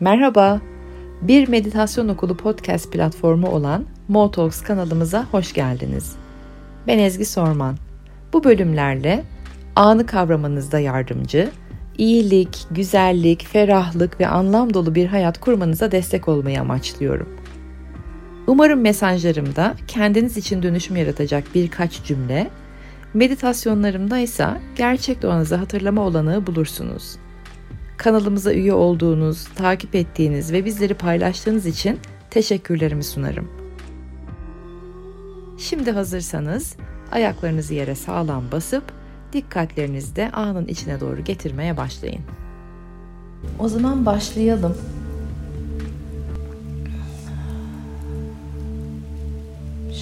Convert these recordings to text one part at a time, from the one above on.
Merhaba, bir meditasyon okulu podcast platformu olan Motalks kanalımıza hoş geldiniz. Ben Ezgi Sorman. Bu bölümlerle anı kavramanızda yardımcı, iyilik, güzellik, ferahlık ve anlam dolu bir hayat kurmanıza destek olmayı amaçlıyorum. Umarım mesajlarımda kendiniz için dönüşüm yaratacak birkaç cümle, meditasyonlarımda ise gerçek doğanızı hatırlama olanağı bulursunuz. Kanalımıza üye olduğunuz, takip ettiğiniz ve bizleri paylaştığınız için teşekkürlerimi sunarım. Şimdi hazırsanız ayaklarınızı yere sağlam basıp dikkatlerinizi de anın içine doğru getirmeye başlayın. O zaman başlayalım.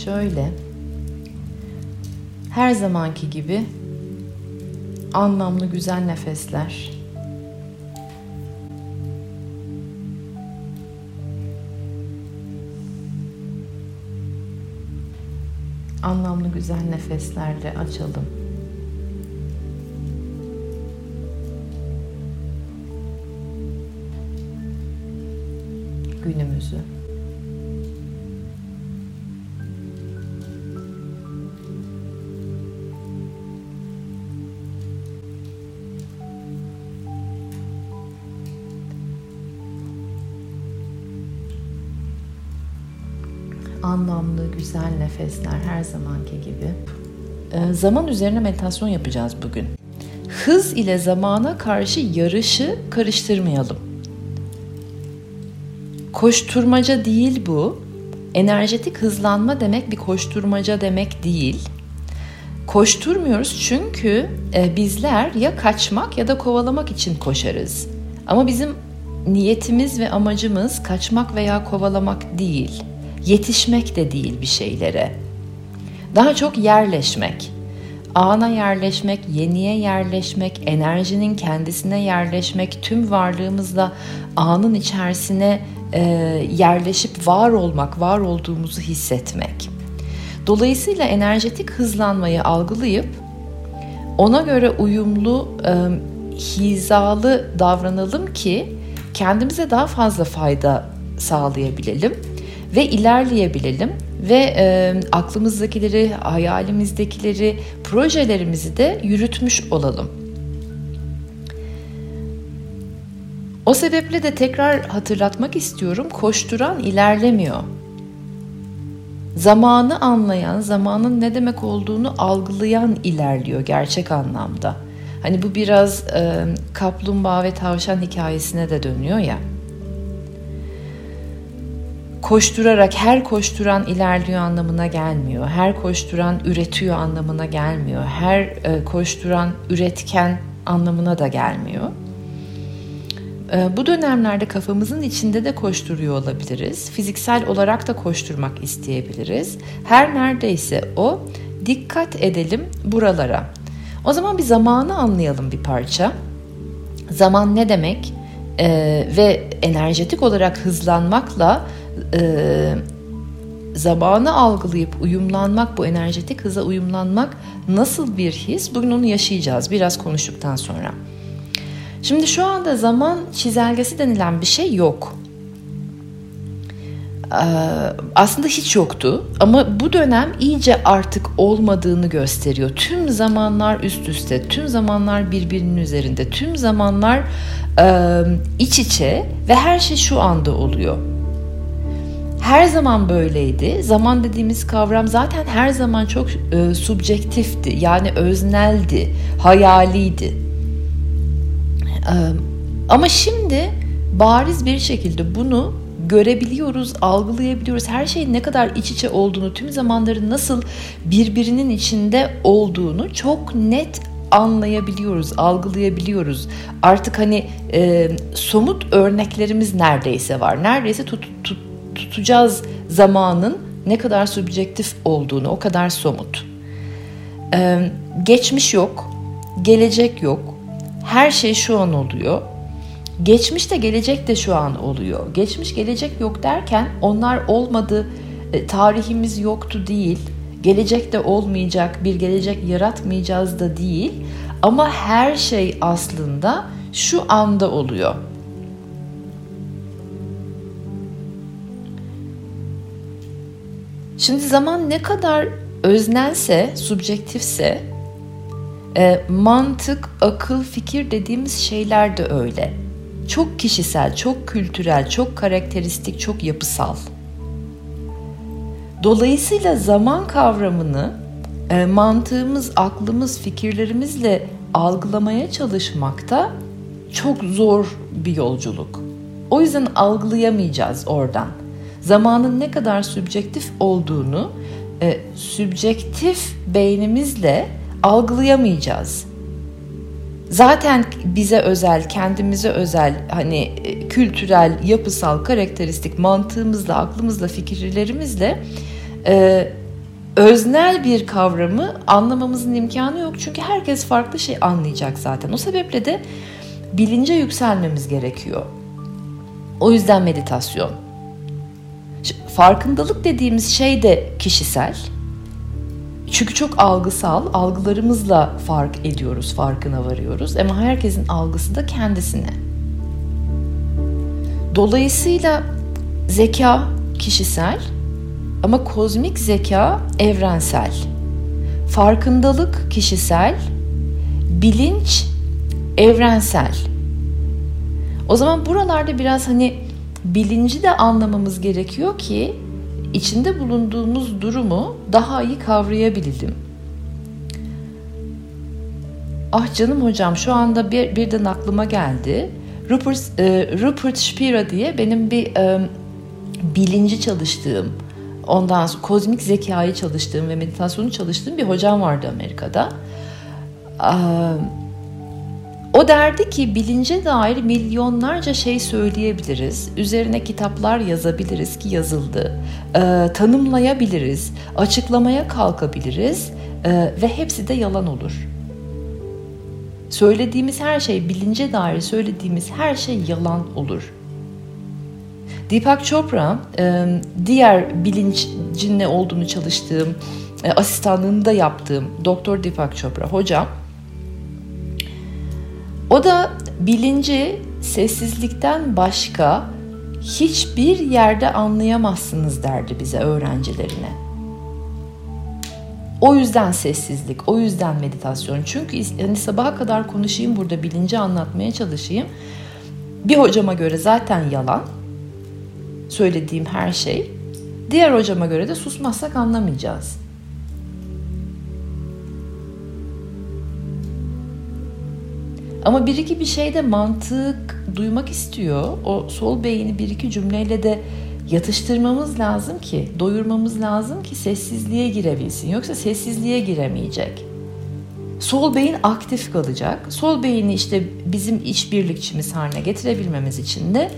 Şöyle her zamanki gibi anlamlı güzel nefesler. Anlamlı güzel nefeslerle açalım. Günümüzü. Güzel nefesler her zamanki gibi. Ee, zaman üzerine meditasyon yapacağız bugün. Hız ile zamana karşı yarışı karıştırmayalım. Koşturmaca değil bu. Enerjetik hızlanma demek bir koşturmaca demek değil. Koşturmuyoruz çünkü e, bizler ya kaçmak ya da kovalamak için koşarız. Ama bizim niyetimiz ve amacımız kaçmak veya kovalamak değil yetişmek de değil bir şeylere. Daha çok yerleşmek. Ana yerleşmek, yeniye yerleşmek, enerjinin kendisine yerleşmek, tüm varlığımızla anın içerisine e, yerleşip var olmak, var olduğumuzu hissetmek. Dolayısıyla enerjetik hızlanmayı algılayıp ona göre uyumlu, e, hizalı davranalım ki kendimize daha fazla fayda sağlayabilelim ve ilerleyebilelim ve e, aklımızdakileri, hayalimizdekileri, projelerimizi de yürütmüş olalım. O sebeple de tekrar hatırlatmak istiyorum. Koşturan ilerlemiyor. Zamanı anlayan, zamanın ne demek olduğunu algılayan ilerliyor gerçek anlamda. Hani bu biraz e, kaplumbağa ve tavşan hikayesine de dönüyor ya koşturarak her koşturan ilerliyor anlamına gelmiyor. Her koşturan üretiyor anlamına gelmiyor. Her e, koşturan üretken anlamına da gelmiyor. E, bu dönemlerde kafamızın içinde de koşturuyor olabiliriz. Fiziksel olarak da koşturmak isteyebiliriz. Her neredeyse o dikkat edelim buralara. O zaman bir zamanı anlayalım bir parça. Zaman ne demek? Ee, ve enerjetik olarak hızlanmakla e, zamanı algılayıp uyumlanmak, bu enerjetik hıza uyumlanmak nasıl bir his? Bugün onu yaşayacağız biraz konuştuktan sonra. Şimdi şu anda zaman çizelgesi denilen bir şey yok. Ee, aslında hiç yoktu ama bu dönem iyice artık olmadığını gösteriyor. Tüm zamanlar üst üste, tüm zamanlar birbirinin üzerinde, tüm zamanlar e, iç içe ve her şey şu anda oluyor her zaman böyleydi. Zaman dediğimiz kavram zaten her zaman çok e, subjektifti. Yani özneldi, hayaliydi. E, ama şimdi bariz bir şekilde bunu görebiliyoruz, algılayabiliyoruz. Her şeyin ne kadar iç içe olduğunu, tüm zamanların nasıl birbirinin içinde olduğunu çok net anlayabiliyoruz, algılayabiliyoruz. Artık hani e, somut örneklerimiz neredeyse var. Neredeyse tut, tut, tutacağız zamanın ne kadar subjektif olduğunu, o kadar somut. Ee, geçmiş yok, gelecek yok. Her şey şu an oluyor. Geçmiş de gelecek de şu an oluyor. Geçmiş gelecek yok derken onlar olmadı, e, tarihimiz yoktu değil. Gelecek de olmayacak, bir gelecek yaratmayacağız da değil. Ama her şey aslında şu anda oluyor. Şimdi zaman ne kadar öznelse, subjektifse e, mantık, akıl, fikir dediğimiz şeyler de öyle. Çok kişisel, çok kültürel, çok karakteristik, çok yapısal. Dolayısıyla zaman kavramını e, mantığımız, aklımız, fikirlerimizle algılamaya çalışmakta çok zor bir yolculuk. O yüzden algılayamayacağız oradan. Zamanın ne kadar sübjektif olduğunu e, sübjektif beynimizle algılayamayacağız. Zaten bize özel, kendimize özel hani e, kültürel, yapısal, karakteristik mantığımızla, aklımızla, fikirlerimizle e, öznel bir kavramı anlamamızın imkanı yok. Çünkü herkes farklı şey anlayacak zaten. O sebeple de bilince yükselmemiz gerekiyor. O yüzden meditasyon. Farkındalık dediğimiz şey de kişisel. Çünkü çok algısal, algılarımızla fark ediyoruz, farkına varıyoruz. Ama herkesin algısı da kendisine. Dolayısıyla zeka kişisel ama kozmik zeka evrensel. Farkındalık kişisel, bilinç evrensel. O zaman buralarda biraz hani bilinci de anlamamız gerekiyor ki içinde bulunduğumuz durumu daha iyi kavrayabilelim. Ah canım hocam şu anda bir, birden aklıma geldi. Rupert, e, Rupert Spira diye benim bir e, bilinci çalıştığım, ondan sonra kozmik zekayı çalıştığım ve meditasyonu çalıştığım bir hocam vardı Amerika'da. E, o derdi ki bilince dair milyonlarca şey söyleyebiliriz, üzerine kitaplar yazabiliriz ki yazıldı, e, tanımlayabiliriz, açıklamaya kalkabiliriz e, ve hepsi de yalan olur. Söylediğimiz her şey, bilince dair söylediğimiz her şey yalan olur. Deepak Chopra, e, diğer bilincin ne olduğunu çalıştığım, e, asistanlığında yaptığım Doktor Deepak Chopra hocam, o da bilinci sessizlikten başka hiçbir yerde anlayamazsınız derdi bize öğrencilerine. O yüzden sessizlik, o yüzden meditasyon. Çünkü hani sabaha kadar konuşayım burada bilinci anlatmaya çalışayım. Bir hocama göre zaten yalan. Söylediğim her şey. Diğer hocama göre de susmazsak anlamayacağız. Ama bir iki bir şeyde mantık duymak istiyor. O sol beyni bir iki cümleyle de yatıştırmamız lazım ki, doyurmamız lazım ki sessizliğe girebilsin. Yoksa sessizliğe giremeyecek. Sol beyin aktif kalacak. Sol beyni işte bizim işbirlikçimiz haline getirebilmemiz için de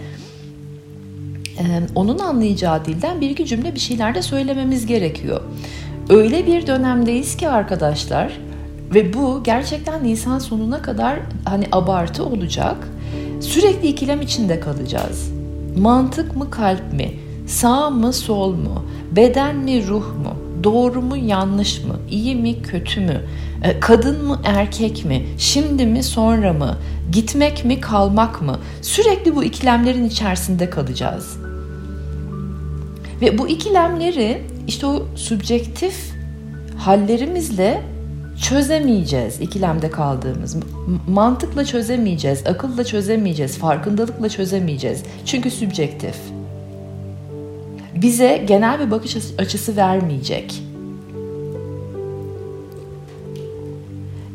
onun anlayacağı dilden bir iki cümle bir şeyler de söylememiz gerekiyor. Öyle bir dönemdeyiz ki arkadaşlar ve bu gerçekten Nisan sonuna kadar hani abartı olacak. Sürekli ikilem içinde kalacağız. Mantık mı kalp mi? Sağ mı sol mu? Beden mi ruh mu? Doğru mu yanlış mı? İyi mi kötü mü? E, kadın mı erkek mi? Şimdi mi sonra mı? Gitmek mi kalmak mı? Sürekli bu ikilemlerin içerisinde kalacağız. Ve bu ikilemleri işte o subjektif hallerimizle çözemeyeceğiz ikilemde kaldığımız. Mantıkla çözemeyeceğiz, akılla çözemeyeceğiz, farkındalıkla çözemeyeceğiz. Çünkü sübjektif. Bize genel bir bakış açısı vermeyecek.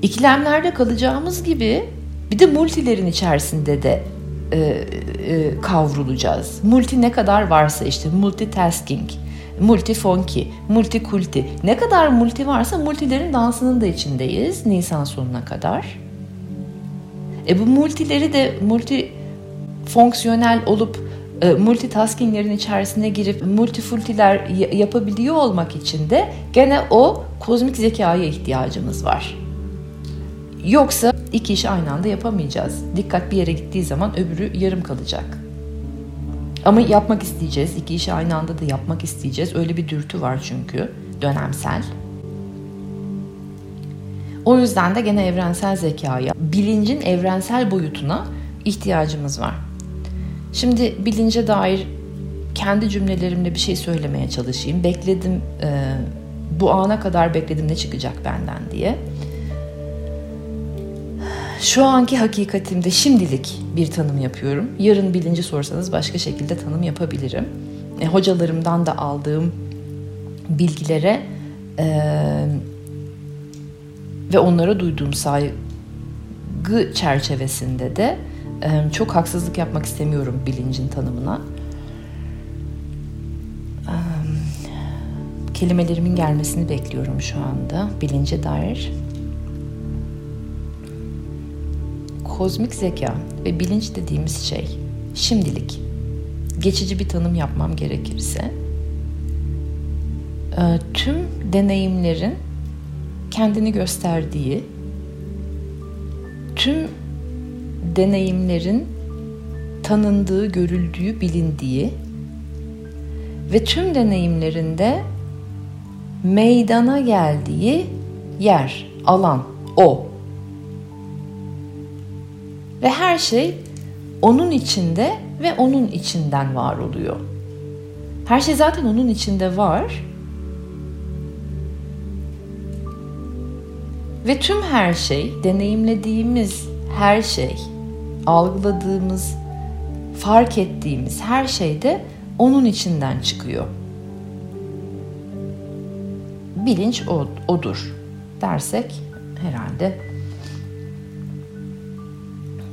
İkilemlerde kalacağımız gibi bir de multilerin içerisinde de e, e, kavrulacağız. Multi ne kadar varsa işte multitasking, multifonki, multikulti. Ne kadar multi varsa multilerin dansının da içindeyiz Nisan sonuna kadar. E bu multileri de multi fonksiyonel olup e, multitaskinglerin içerisine girip multifultiler yapabiliyor olmak için de gene o kozmik zekaya ihtiyacımız var. Yoksa iki işi aynı anda yapamayacağız. Dikkat bir yere gittiği zaman öbürü yarım kalacak. Ama yapmak isteyeceğiz. İki işi aynı anda da yapmak isteyeceğiz. Öyle bir dürtü var çünkü dönemsel. O yüzden de gene evrensel zekaya, bilincin evrensel boyutuna ihtiyacımız var. Şimdi bilince dair kendi cümlelerimle bir şey söylemeye çalışayım. Bekledim, e, bu ana kadar bekledim ne çıkacak benden diye. Şu anki hakikatimde şimdilik bir tanım yapıyorum. Yarın bilinci sorsanız başka şekilde tanım yapabilirim. E, hocalarımdan da aldığım bilgilere e, ve onlara duyduğum saygı çerçevesinde de e, çok haksızlık yapmak istemiyorum bilincin tanımına. E, kelimelerimin gelmesini bekliyorum şu anda bilince dair. Kozmik zeka ve bilinç dediğimiz şey şimdilik geçici bir tanım yapmam gerekirse e, tüm deneyimlerin kendini gösterdiği tüm deneyimlerin tanındığı, görüldüğü, bilindiği ve tüm deneyimlerinde meydana geldiği yer, alan, o. Ve her şey onun içinde ve onun içinden var oluyor. Her şey zaten onun içinde var. Ve tüm her şey, deneyimlediğimiz her şey, algıladığımız, fark ettiğimiz her şey de onun içinden çıkıyor. Bilinç o, odur dersek herhalde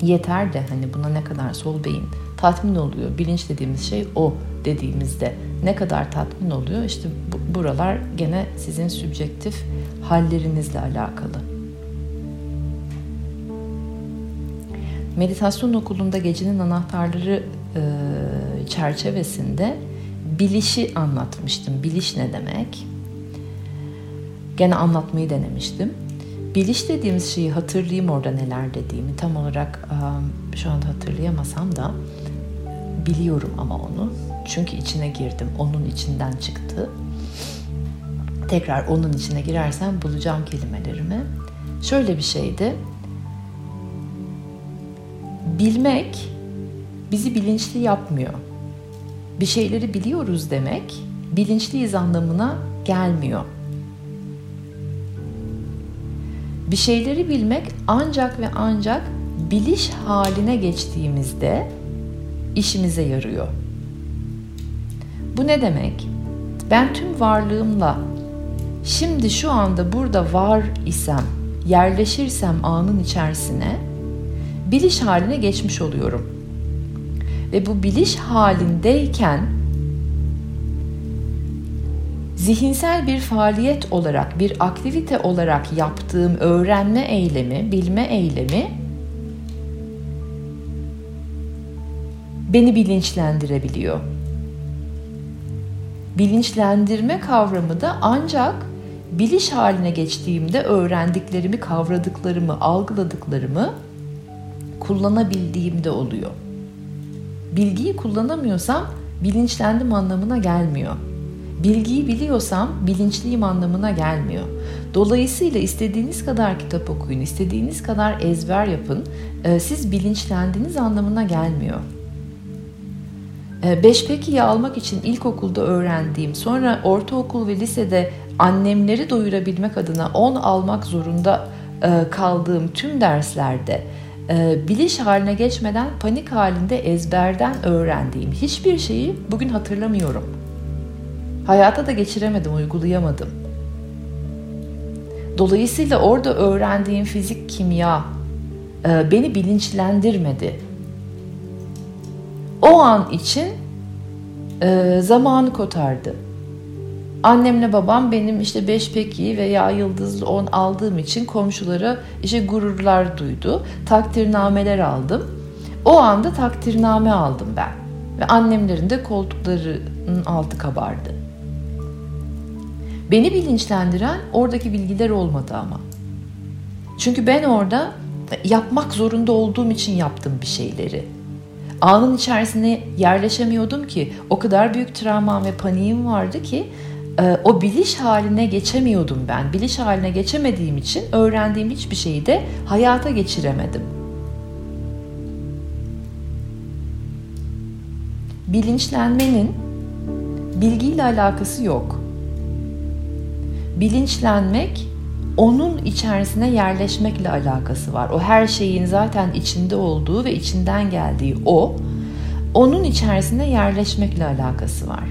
yeter de hani buna ne kadar sol beyin tatmin oluyor. Bilinç dediğimiz şey o dediğimizde ne kadar tatmin oluyor? İşte bu, buralar gene sizin sübjektif hallerinizle alakalı. Meditasyon okulunda gecenin anahtarları e, çerçevesinde bilişi anlatmıştım. Biliş ne demek? Gene anlatmayı denemiştim. Biliş dediğimiz şeyi hatırlayayım orada neler dediğimi tam olarak şu anda hatırlayamasam da biliyorum ama onu. Çünkü içine girdim. Onun içinden çıktı. Tekrar onun içine girersem bulacağım kelimelerimi. Şöyle bir şeydi. Bilmek bizi bilinçli yapmıyor. Bir şeyleri biliyoruz demek bilinçliyiz anlamına gelmiyor. Bir şeyleri bilmek ancak ve ancak biliş haline geçtiğimizde işimize yarıyor. Bu ne demek? Ben tüm varlığımla şimdi şu anda burada var isem, yerleşirsem anın içerisine biliş haline geçmiş oluyorum. Ve bu biliş halindeyken zihinsel bir faaliyet olarak, bir aktivite olarak yaptığım öğrenme eylemi, bilme eylemi beni bilinçlendirebiliyor. Bilinçlendirme kavramı da ancak biliş haline geçtiğimde öğrendiklerimi, kavradıklarımı, algıladıklarımı kullanabildiğimde oluyor. Bilgiyi kullanamıyorsam bilinçlendim anlamına gelmiyor. Bilgiyi biliyorsam bilinçliyim anlamına gelmiyor. Dolayısıyla istediğiniz kadar kitap okuyun, istediğiniz kadar ezber yapın, e, siz bilinçlendiğiniz anlamına gelmiyor. E, beş pekiyi almak için ilkokulda öğrendiğim, sonra ortaokul ve lisede annemleri doyurabilmek adına 10 almak zorunda e, kaldığım tüm derslerde biliş haline geçmeden panik halinde ezberden öğrendiğim hiçbir şeyi bugün hatırlamıyorum. Hayata da geçiremedim, uygulayamadım. Dolayısıyla orada öğrendiğim fizik, kimya e, beni bilinçlendirmedi. O an için e, zamanı kotardı. Annemle babam benim işte beş peki veya yıldızlı on aldığım için komşulara işte gururlar duydu. Takdirnameler aldım. O anda takdirname aldım ben. Ve annemlerin de koltuklarının altı kabardı. Beni bilinçlendiren oradaki bilgiler olmadı ama. Çünkü ben orada yapmak zorunda olduğum için yaptım bir şeyleri. Anın içerisine yerleşemiyordum ki o kadar büyük travmam ve paniğim vardı ki e, o biliş haline geçemiyordum ben. Biliş haline geçemediğim için öğrendiğim hiçbir şeyi de hayata geçiremedim. Bilinçlenmenin bilgiyle alakası yok. Bilinçlenmek onun içerisine yerleşmekle alakası var. O her şeyin zaten içinde olduğu ve içinden geldiği o, onun içerisine yerleşmekle alakası var.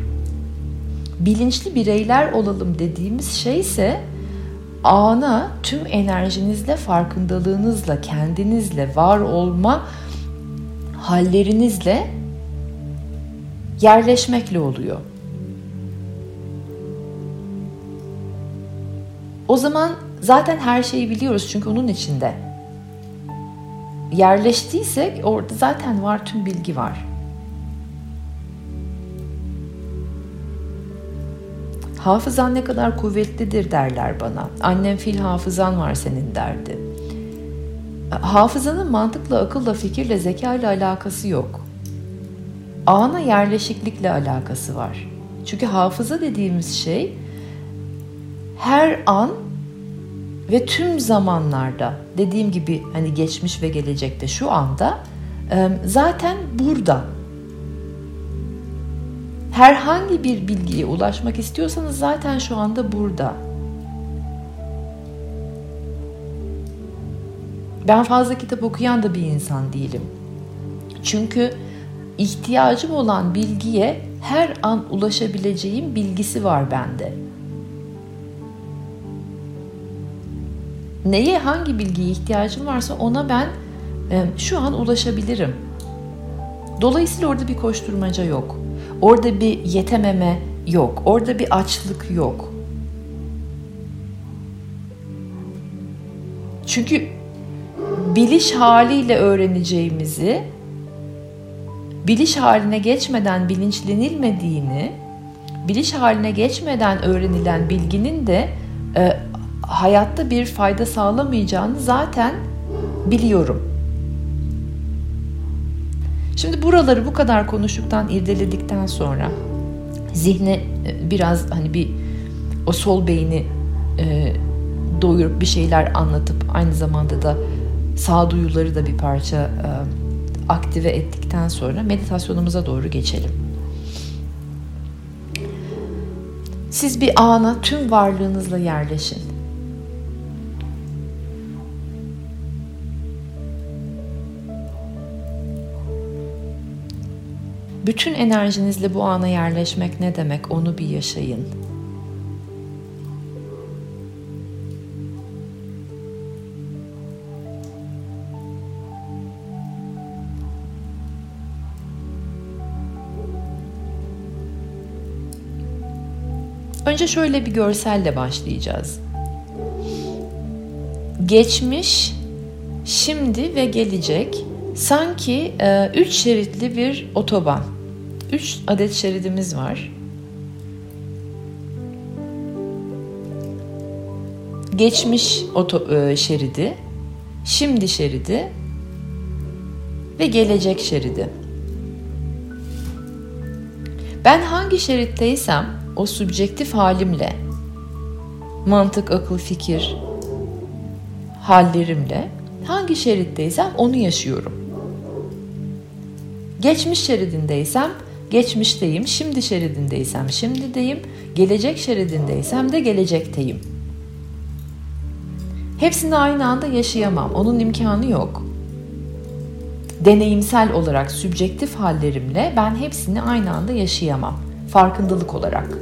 Bilinçli bireyler olalım dediğimiz şey ise ana tüm enerjinizle, farkındalığınızla, kendinizle, var olma hallerinizle yerleşmekle oluyor. O zaman zaten her şeyi biliyoruz çünkü onun içinde. Yerleştiysek orada zaten var tüm bilgi var. Hafızan ne kadar kuvvetlidir derler bana. Annem fil hafızan var senin derdi. Hafızanın mantıkla, akılla, fikirle, zeka ile alakası yok. Ana yerleşiklikle alakası var. Çünkü hafıza dediğimiz şey her an ve tüm zamanlarda dediğim gibi hani geçmiş ve gelecekte şu anda zaten burada. Herhangi bir bilgiye ulaşmak istiyorsanız zaten şu anda burada. Ben fazla kitap okuyan da bir insan değilim. Çünkü ihtiyacım olan bilgiye her an ulaşabileceğim bilgisi var bende. Neye hangi bilgiye ihtiyacım varsa ona ben e, şu an ulaşabilirim. Dolayısıyla orada bir koşturmaca yok. Orada bir yetememe yok. Orada bir açlık yok. Çünkü biliş haliyle öğreneceğimizi biliş haline geçmeden bilinçlenilmediğini, biliş haline geçmeden öğrenilen bilginin de e, hayatta bir fayda sağlamayacağını zaten biliyorum. Şimdi buraları bu kadar konuştuktan, irdeledikten sonra zihne e, biraz hani bir o sol beyni e, doyurup bir şeyler anlatıp aynı zamanda da sağduyuları da bir parça e, aktive ettikten sonra meditasyonumuza doğru geçelim. Siz bir ana tüm varlığınızla yerleşin. Bütün enerjinizle bu ana yerleşmek ne demek onu bir yaşayın. Önce şöyle bir görselle başlayacağız. Geçmiş, şimdi ve gelecek sanki e, üç şeritli bir otoban. Üç adet şeridimiz var. Geçmiş oto, e, şeridi, şimdi şeridi ve gelecek şeridi. Ben hangi şeritteysem o subjektif halimle, mantık, akıl, fikir hallerimle hangi şeritteysem onu yaşıyorum. Geçmiş şeridindeysem geçmişteyim, şimdi şeridindeysem şimdideyim, gelecek şeridindeysem de gelecekteyim. Hepsini aynı anda yaşayamam. Onun imkanı yok. Deneyimsel olarak sübjektif hallerimle ben hepsini aynı anda yaşayamam. Farkındalık olarak.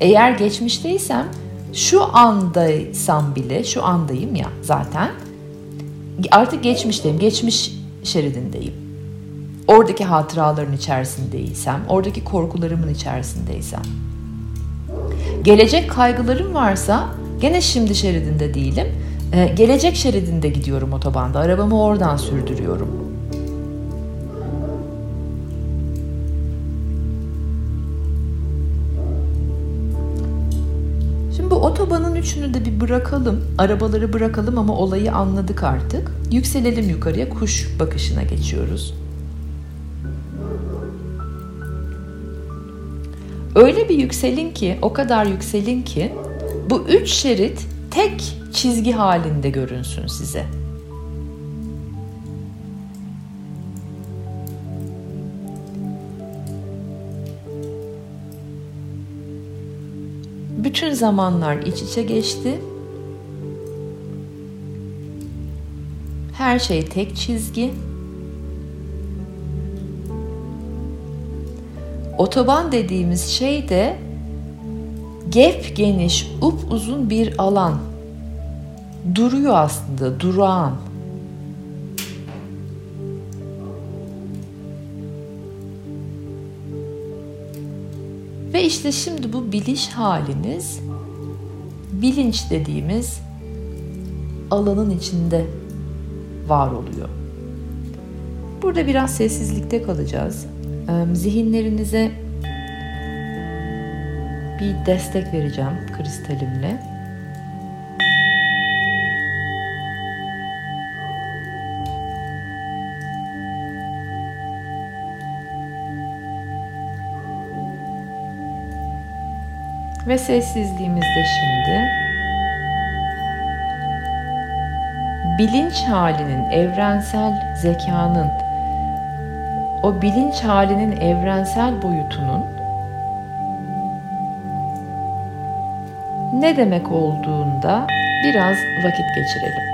Eğer geçmişteysem şu andaysam bile, şu andayım ya zaten. Artık geçmişteyim, geçmiş şeridindeyim. Oradaki hatıraların içerisindeysem, oradaki korkularımın içerisindeysem. Gelecek kaygılarım varsa gene şimdi şeridinde değilim. Ee, gelecek şeridinde gidiyorum otobanda. Arabamı oradan sürdürüyorum. otobanın üçünü de bir bırakalım. Arabaları bırakalım ama olayı anladık artık. Yükselelim yukarıya kuş bakışına geçiyoruz. bir yükselin ki, o kadar yükselin ki bu üç şerit tek çizgi halinde görünsün size. Bütün zamanlar iç içe geçti. Her şey tek çizgi. Otoban dediğimiz şey de gep geniş, up uzun bir alan. Duruyor aslında, durağan. Ve işte şimdi bu biliş haliniz bilinç dediğimiz alanın içinde var oluyor. Burada biraz sessizlikte kalacağız. Zihinlerinize bir destek vereceğim kristalimle. Ve sessizliğimizde şimdi bilinç halinin, evrensel zekanın, o bilinç halinin evrensel boyutunun ne demek olduğunda biraz vakit geçirelim.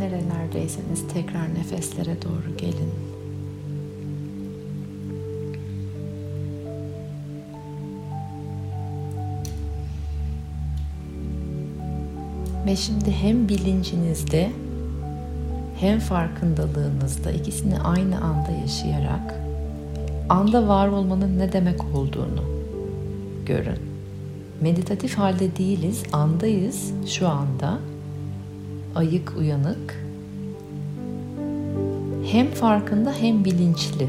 Nerelerdeyseniz tekrar nefeslere doğru gelin. Ve şimdi hem bilincinizde hem farkındalığınızda ikisini aynı anda yaşayarak anda var olmanın ne demek olduğunu görün. Meditatif halde değiliz, andayız şu anda. Ayık, uyanık. Hem farkında hem bilinçli.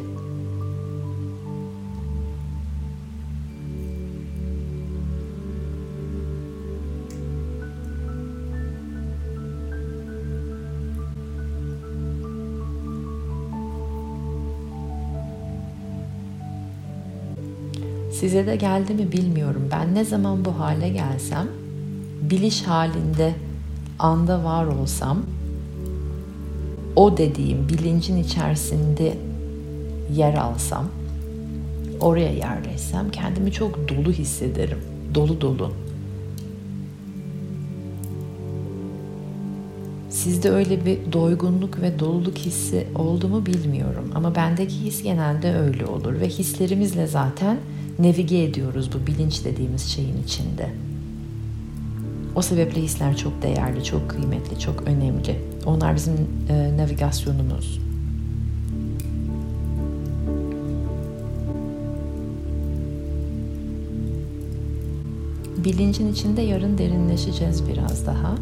Size de geldi mi bilmiyorum. Ben ne zaman bu hale gelsem, biliş halinde anda var olsam, o dediğim bilincin içerisinde yer alsam, oraya yerleşsem kendimi çok dolu hissederim. Dolu dolu. Sizde öyle bir doygunluk ve doluluk hissi oldu mu bilmiyorum ama bendeki his genelde öyle olur ve hislerimizle zaten nevige ediyoruz bu bilinç dediğimiz şeyin içinde. O sebeple hisler çok değerli, çok kıymetli, çok önemli. Onlar bizim e, navigasyonumuz. Bilincin içinde yarın derinleşeceğiz biraz daha.